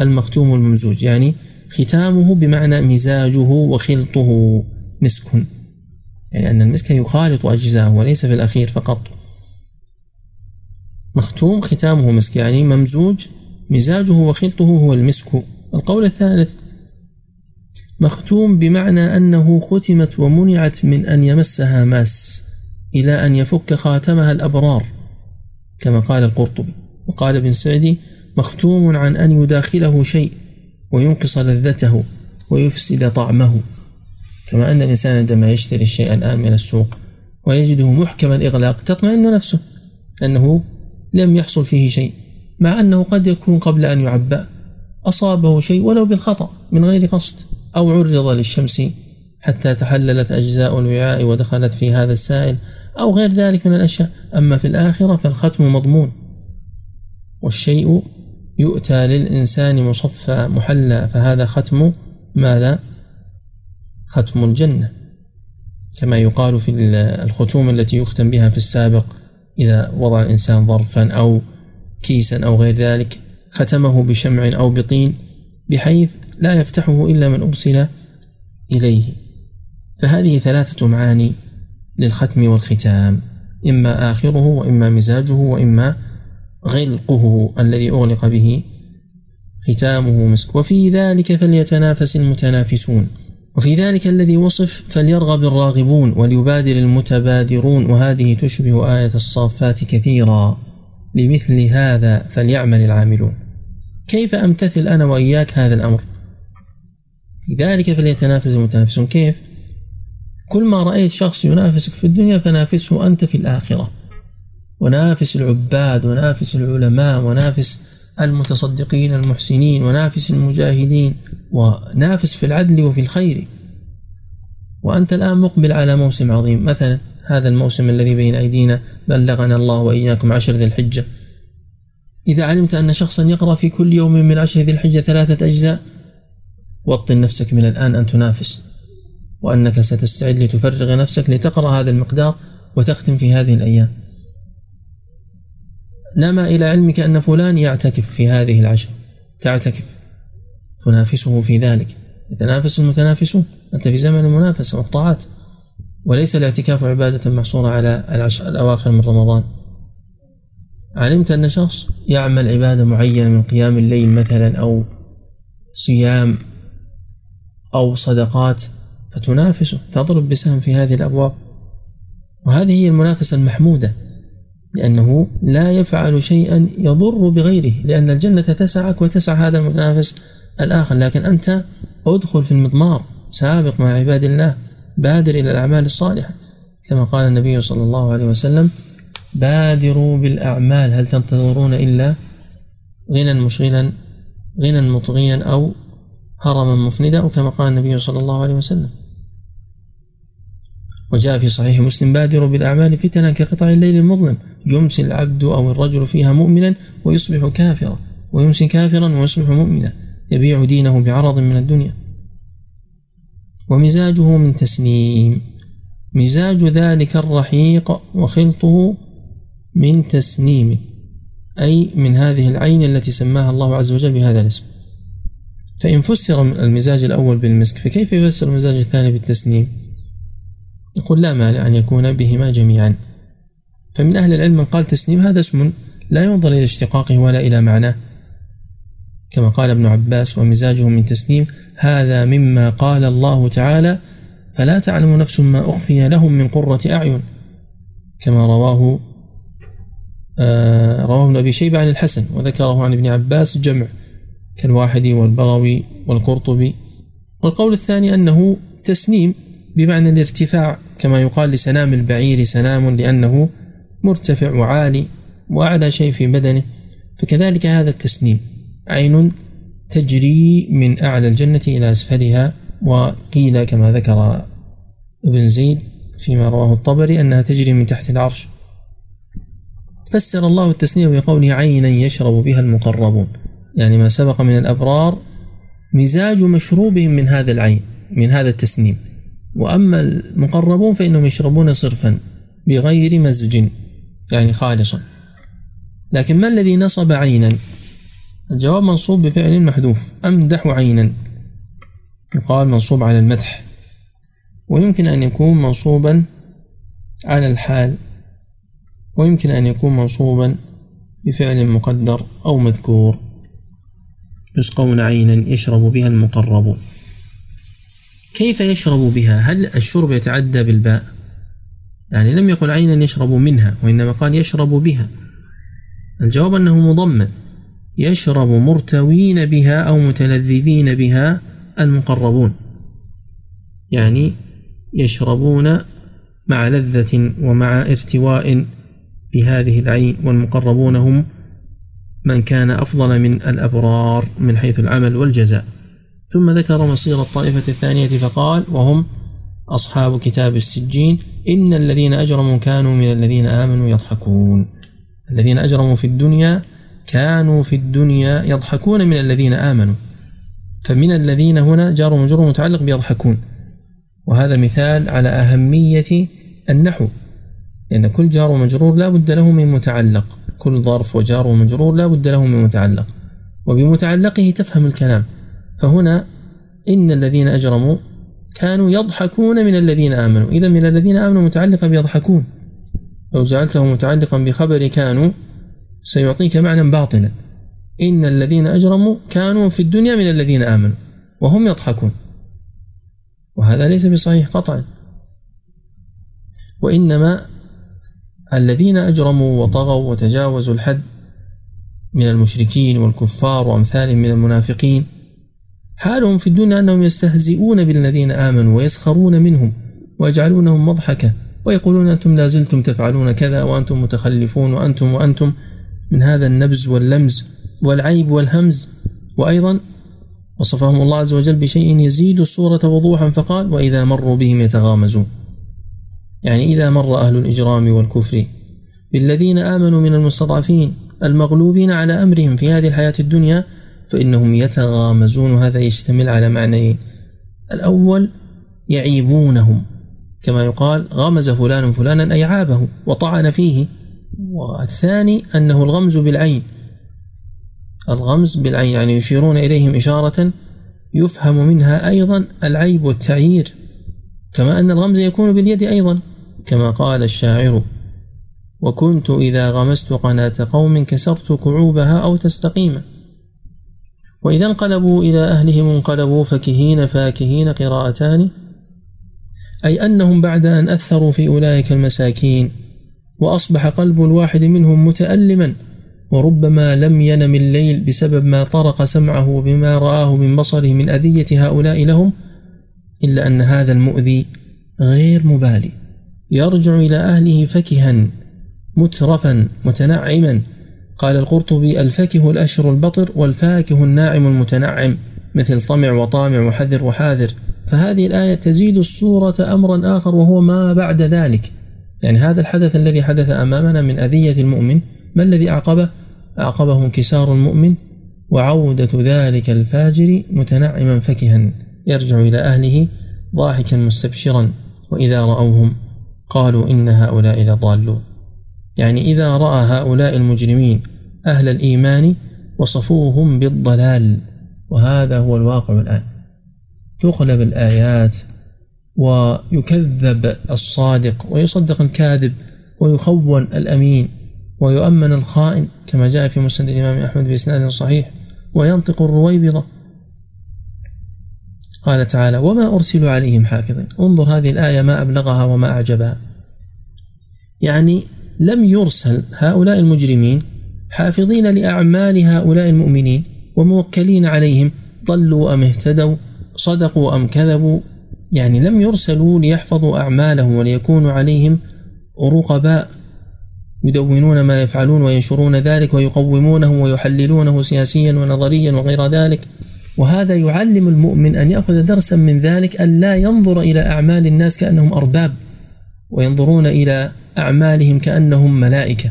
المختوم الممزوج يعني ختامه بمعنى مزاجه وخلطه مسك. يعني أن المسك يخالط أجزاءه وليس في الأخير فقط. مختوم ختامه مسك يعني ممزوج مزاجه وخلطه هو المسك. القول الثالث مختوم بمعنى أنه ختمت ومنعت من أن يمسها ماس إلى أن يفك خاتمها الأبرار. كما قال القرطبي. وقال ابن سعدي مختوم عن أن يداخله شيء وينقص لذته ويفسد طعمه. كما أن الإنسان عندما يشتري الشيء الآن من السوق ويجده محكم الإغلاق تطمئن نفسه أنه لم يحصل فيه شيء مع أنه قد يكون قبل أن يعبأ. أصابه شيء ولو بالخطأ من غير قصد أو عرض للشمس حتى تحللت أجزاء الوعاء ودخلت في هذا السائل أو غير ذلك من الأشياء. أما في الآخرة فالختم مضمون والشيء يؤتى للإنسان مصفى محلى فهذا ختم ماذا؟ ختم الجنة. كما يقال في الختوم التي يختم بها في السابق إذا وضع الإنسان ظرفا أو كيسا أو غير ذلك ختمه بشمع أو بطين بحيث لا يفتحه إلا من أرسل إليه. فهذه ثلاثة معاني للختم والختام إما آخره وإما مزاجه وإما غلقه الذي أغلق به ختامه مسك. وفي ذلك فليتنافس المتنافسون. وفي ذلك الذي وصف فليرغب الراغبون وليبادر المتبادرون. وهذه تشبه آية الصافات كثيرا. لمثل هذا فليعمل العاملون. كيف أمتثل أنا وإياك هذا الأمر؟ في ذلك فليتنافس المتنافسون. كيف؟ كل ما رأيت شخص ينافسك في الدنيا فنافسه أنت في الآخرة. ونافس العباد ونافس العلماء ونافس المتصدقين المحسنين ونافس المجاهدين ونافس في العدل وفي الخير. وأنت الآن مقبل على موسم عظيم. مثلا هذا الموسم الذي بين أيدينا بلغنا الله وإياكم عشر ذي الحجة. إذا علمت أن شخصا يقرأ في كل يوم من عشر ذي الحجة ثلاثة أجزاء وطن نفسك من الآن أن تنافس. وأنك ستستعد لتفرغ نفسك لتقرأ هذا المقدار وتختم في هذه الأيام. نما إلى علمك أن فلان يعتكف في هذه العشر. تعتكف. تنافسه في ذلك. يتنافس المتنافسون. أنت في زمن المنافسة والطاعات وليس الاعتكاف عبادة محصورة على العشر الأواخر من رمضان. علمت أن شخص يعمل عبادة معينة من قيام الليل مثلا أو صيام أو صدقات فتنافسه تضرب بسهم في هذه الأبواب. وهذه هي المنافسة المحمودة لأنه لا يفعل شيئا يضر بغيره لأن الجنة تسعك وتسع هذا المتنافس الآخر. لكن أنت أدخل في المضمار سابق مع عباد الله بادر إلى الأعمال الصالحة. كما قال النبي صلى الله عليه وسلم بادروا بالأعمال. هل تنتظرون إلا غنى مشغلا غنى مطغيا أو هرما مفندا؟ أو كما قال النبي صلى الله عليه وسلم. وجاء في صحيح مسلم بادروا بالأعمال فتنا كقطع الليل المظلم يمسي العبد أو الرجل فيها مؤمنا ويصبح كافرا ويمسي كافرا ويصبح مؤمنا يبيع دينه بعرض من الدنيا. ومزاجه من تسنيم مزاج ذلك الرحيق وخلطه من تسنيم أي من هذه العين التي سماها الله عز وجل بهذا الاسم. فإن فسر المزاج الأول بالمسك فكيف يفسر المزاج الثاني بالتسنيم يقول لا مانع أن يكون بهما جميعا. فمن أهل العلم من قال تسنيم هذا اسم لا ينظر إلى اشتقاقه ولا إلى معناه. كما قال ابن عباس ومزاجه من تسنيم هذا مما قال الله تعالى فلا تعلم نفس ما أخفي لهم من قرة أعين. كما رواه آه رواه ابن أبي شيبة عن الحسن وذكره عن ابن عباس جمع كالواحدي والبغوي والقرطبي. والقول الثاني أنه تسنيم بمعنى الارتفاع كما يقال لسنام البعير سنام لأنه مرتفع وعالي وأعلى شيء في بدنه فكذلك هذا التسنيم عين تجري من أعلى الجنة إلى أسفلها وقيل كما ذكر ابن زيد فيما رواه الطبري أنها تجري من تحت العرش. فسر الله التسنيم بقوله عينا يشرب بها المقربون يعني ما سبق من الأبرار مزاج مشروبهم من هذا العين من هذا التسنيم. وأما المقربون فإنهم يشربون صرفا بغير مزج يعني خالصا. لكن ما الذي نصب عينا؟ الجواب منصوب بفعل محذوف أمدح عينا. يقال منصوب على المدح. ويمكن أن يكون منصوبا على الحال. ويمكن أن يكون منصوبا بفعل مقدر أو مذكور. يسقون عينا يشرب بها المقربون. كيف يشرب بها؟ هل الشرب يتعدى بالباء؟ يعني لم يقل عينا يشرب منها وإنما قال يشرب بها. الجواب أنه مضمن. يشرب مرتوين بها أو متلذذين بها المقربون. يعني يشربون مع لذة ومع ارتواء بهذه العين والمقربون هم من كان أفضل من الأبرار من حيث العمل والجزاء. ثم ذكر مصير الطائفة الثانية فقال وهم أصحاب كتاب السجين. إن الذين أجرموا كانوا من الذين آمنوا يضحكون. الذين أجرموا في الدنيا كانوا في الدنيا يضحكون من الذين آمنوا. فمن الذين هنا جار ومجرور متعلق بيضحكون. وهذا مثال على أهمية النحو. لأن كل جار ومجرور لا بد له من متعلق. كل ظرف وجار ومجرور لا بد له من متعلق. وبمتعلقه تفهم الكلام. فهنا إن الذين أجرموا كانوا يضحكون من الذين آمنوا. إذا من الذين آمنوا متعلقا بيضحكون. لو جعلته متعلقا بخبر كانوا سيعطيك معنى باطنا إن الذين أجرموا كانوا في الدنيا من الذين آمنوا وهم يضحكون. وهذا ليس بصحيح قطعا. وإنما الذين أجرموا وطغوا وتجاوزوا الحد من المشركين والكفار وأمثالهم من المنافقين حالهم في الدنيا أنهم يستهزئون بالذين آمنوا ويسخرون منهم ويجعلونهم مضحكة ويقولون أنتم لا زلتم تفعلون كذا وأنتم متخلفون وأنتم وأنتم من هذا النبز واللمز والعيب والهمز وأيضا وصفهم الله عز وجل بشيء يزيد الصورة وضوحا فقال وإذا مروا بهم يتغامزون. يعني إذا مر أهل الإجرام والكفر بالذين آمنوا من المستضعفين المغلوبين على أمرهم في هذه الحياة الدنيا فإنهم يتغامزون. هذا يشتمل على معنيين الأول يعيبونهم كما يقال غمز فلان فلانا أي عابه وطعن فيه والثاني أنه الغمز بالعين. الغمز بالعين يعني يشيرون إليهم إشارة يفهم منها أيضا العيب والتعيير كما أن الغمز يكون باليد أيضا كما قال الشاعر وكنت إذا غمست قناة قوم كسرت كعوبها أو تستقيم وإذا انقلبوا إلى أهلهم انقلبوا فكهين فاكهين قراءتان أي أنهم بعد أن أثروا في أولئك المساكين وأصبح قلب الواحد منهم متألما وربما لم ينم الليل بسبب ما طرق سمعه بما رآه من بصره من أذية هؤلاء لهم إلا أن هذا المؤذي غير مبالي يرجع إلى أهله فكها مترفا متنعما. قال القرطبي الفكه الأشر البطر والفاكه الناعم المتنعم مثل طمع وطامع وحذر وحاذر. فهذه الآية تزيد الصورة أمرا آخر وهو ما بعد ذلك. يعني هذا الحدث الذي حدث أمامنا من أذية المؤمن ما الذي أعقبه؟ أعقبه انكسار المؤمن وعودة ذلك الفاجر متنعما فكها يرجع إلى أهله ضاحكا مستبشرا. وإذا رأوهم قالوا إن هؤلاء لضالون. يعني إذا رأى هؤلاء المجرمين أهل الإيمان وصفوهم بالضلال وهذا هو الواقع الآن. تقلب الآيات ويكذب الصادق ويصدق الكاذب ويخون الأمين ويؤمن الخائن كما جاء في مسند الإمام أحمد بإسناد صحيح وينطق الرويبضة. قال تعالى وما أرسلوا عليهم حافظين. انظر هذه الآية ما أبلغها وما أعجبها. يعني لم يرسل هؤلاء المجرمين حافظين لأعمال هؤلاء المؤمنين وموكلين عليهم ضلوا أم اهتدوا صدقوا أم كذبوا يعني لم يرسلوا ليحفظوا أعمالهم وليكونوا عليهم رقباء يدونون ما يفعلون وينشرون ذلك ويقومونه ويحللونه سياسيا ونظريا وغير ذلك. وهذا يعلم المؤمن أن يأخذ درسا من ذلك أن لا ينظر إلى أعمال الناس كأنهم أرباب. وينظرون إلى أعمالهم كأنهم ملائكة.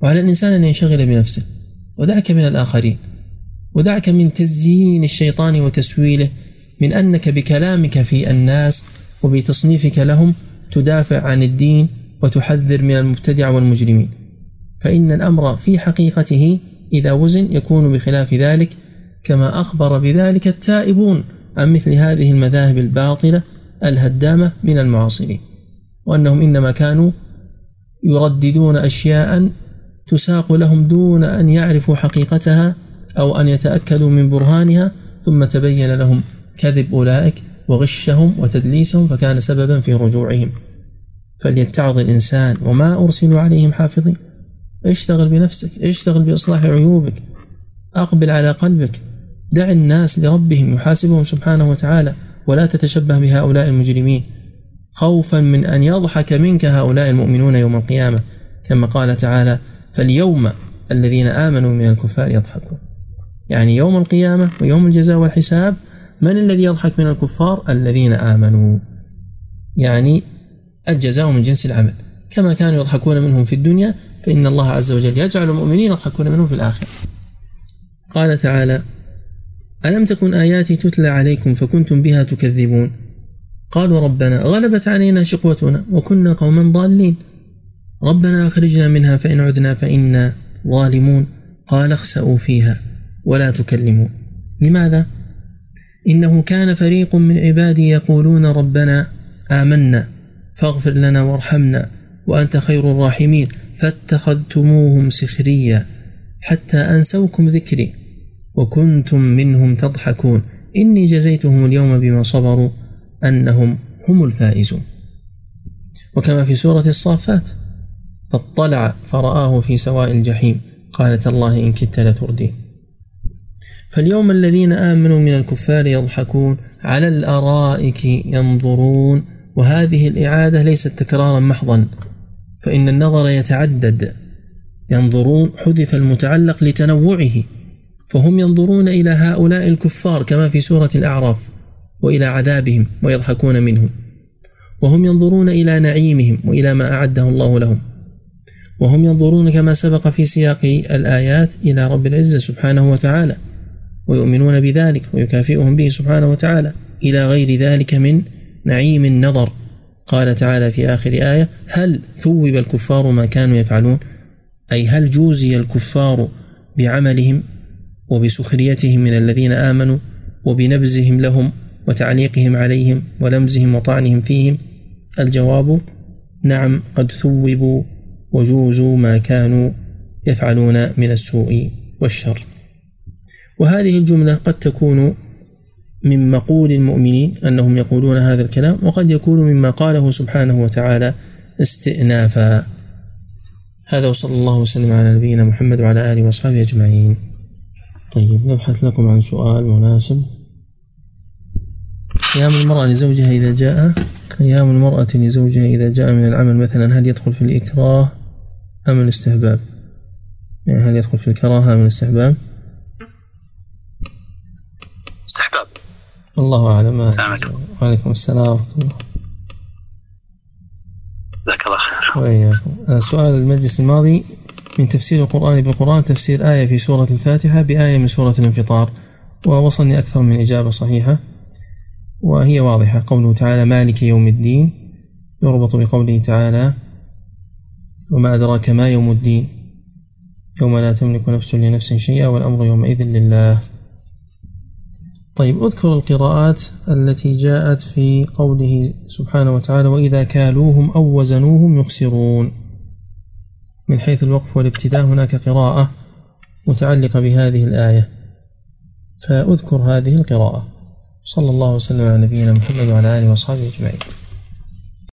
وعلى الإنسان أن ينشغل بنفسه. ودعك من الآخرين. ودعك من تزيين الشيطان وتسويله. من أنك بكلامك في الناس وبتصنيفك لهم تدافع عن الدين وتحذر من المبتدع والمجرمين. فإن الأمر في حقيقته إذا وزن يكون بخلاف ذلك كما أخبر بذلك التائبون عن مثل هذه المذاهب الباطلة الهدامة من المعاصرين. وأنهم إنما كانوا يرددون أشياء تساق لهم دون أن يعرفوا حقيقتها أو أن يتأكدوا من برهانها ثم تبين لهم كذب أولئك وغشهم وتدليسهم فكان سببا في رجوعهم. فليتعظ الإنسان وما أرسلوا عليهم حافظين. اشتغل بنفسك اشتغل بإصلاح عيوبك أقبل على قلبك. دع الناس لربهم يحاسبهم سبحانه وتعالى ولا تتشبه بهؤلاء المجرمين. خوفا من أن يضحك منك هؤلاء المؤمنون يوم القيامة كما قال تعالى فاليوم الذين آمنوا من الكفار يضحكون. يعني يوم القيامة ويوم الجزاء والحساب من الذي يضحك من الكفار؟ الذين آمنوا. يعني الجزاء من جنس العمل. كما كانوا يضحكون منهم في الدنيا فإن الله عز وجل يجعل المؤمنين يضحكون منهم في الآخرة. قال تعالى ألم تكن آياتي تتلى عليكم فكنتم بها تكذبون؟ قالوا ربنا غلبت علينا شقوتنا وكنا قوما ضالين. ربنا أخرجنا منها فإن عدنا فإنا ظالمون. قال اخسأوا فيها ولا تكلمون. لماذا؟ إنه كان فريق من عبادي يقولون ربنا آمنا فاغفر لنا وارحمنا وأنت خير الراحمين. فاتخذتموهم سخريا حتى أنسوكم ذكري وكنتم منهم تضحكون. إني جزيتهم اليوم بما صبروا أنهم هم الفائزون. وكما في سورة الصافات فاطلع فرآه في سواء الجحيم قالت الله إن كدت لتردين. فاليوم الذين آمنوا من الكفار يضحكون على الأرائك ينظرون وهذه الإعادة ليست تكرارا محضا فإن النظر يتعدد. ينظرون حذف المتعلق لتنوعه فهم ينظرون إلى هؤلاء الكفار كما في سورة الأعراف. وإلى عذابهم ويضحكون منهم. وهم ينظرون إلى نعيمهم وإلى ما أعده الله لهم. وهم ينظرون كما سبق في سياق الآيات إلى رب العزة سبحانه وتعالى ويؤمنون بذلك ويكافئهم به سبحانه وتعالى. إلى غير ذلك من نعيم النظر. قال تعالى في آخر آية هل ثوب الكفار ما كانوا يفعلون؟ أي هل جوزي الكفار بعملهم وبسخريتهم من الذين آمنوا وبنبزهم لهم وتعليقهم عليهم ولمزهم وطعنهم فيهم. الجواب نعم قد ثوبوا وجوزوا ما كانوا يفعلون من السوء والشر. وهذه الجملة قد تكون من مقول المؤمنين أنهم يقولون هذا الكلام وقد يكون مما قاله سبحانه وتعالى استئنافا. هذا وصلى الله وسلم على نبينا محمد وعلى آله وأصحابه أجمعين. طيب نبحث لكم عن سؤال مناسب. قيام المرأة لزوجها إذا جاء قيام المرأة لزوجها إذا جاء من العمل مثلا هل يدخل في الإكراه أم الاستحباب؟ يعني هل يدخل في الكراهة أم الاستحباب؟ استحباب. الله أعلم. السلام عليكم. وعليكم السلام ورحمة الله. جزاك الله خير. وإياكم. سؤال المجلس الماضي من تفسير القرآن بالقرآن تفسير آية في سورة الفاتحة بآية من سورة الانفطار ووصلني أكثر من إجابة صحيحة. وهي واضحة. قوله تعالى مالك يوم الدين يربط بقوله تعالى وما أدراك ما يوم الدين. يوم لا تملك نفس لنفس شيئا والأمر يومئذ لله. طيب اذكر القراءات التي جاءت في قوله سبحانه وتعالى وإذا كالوهم أو وزنوهم يخسرون. من حيث الوقف والابتداء هناك قراءة متعلقة بهذه الآية. فأذكر هذه القراءة. صلى الله وسلم على نبينا محمد وعلى آله وأصحابه أجمعين.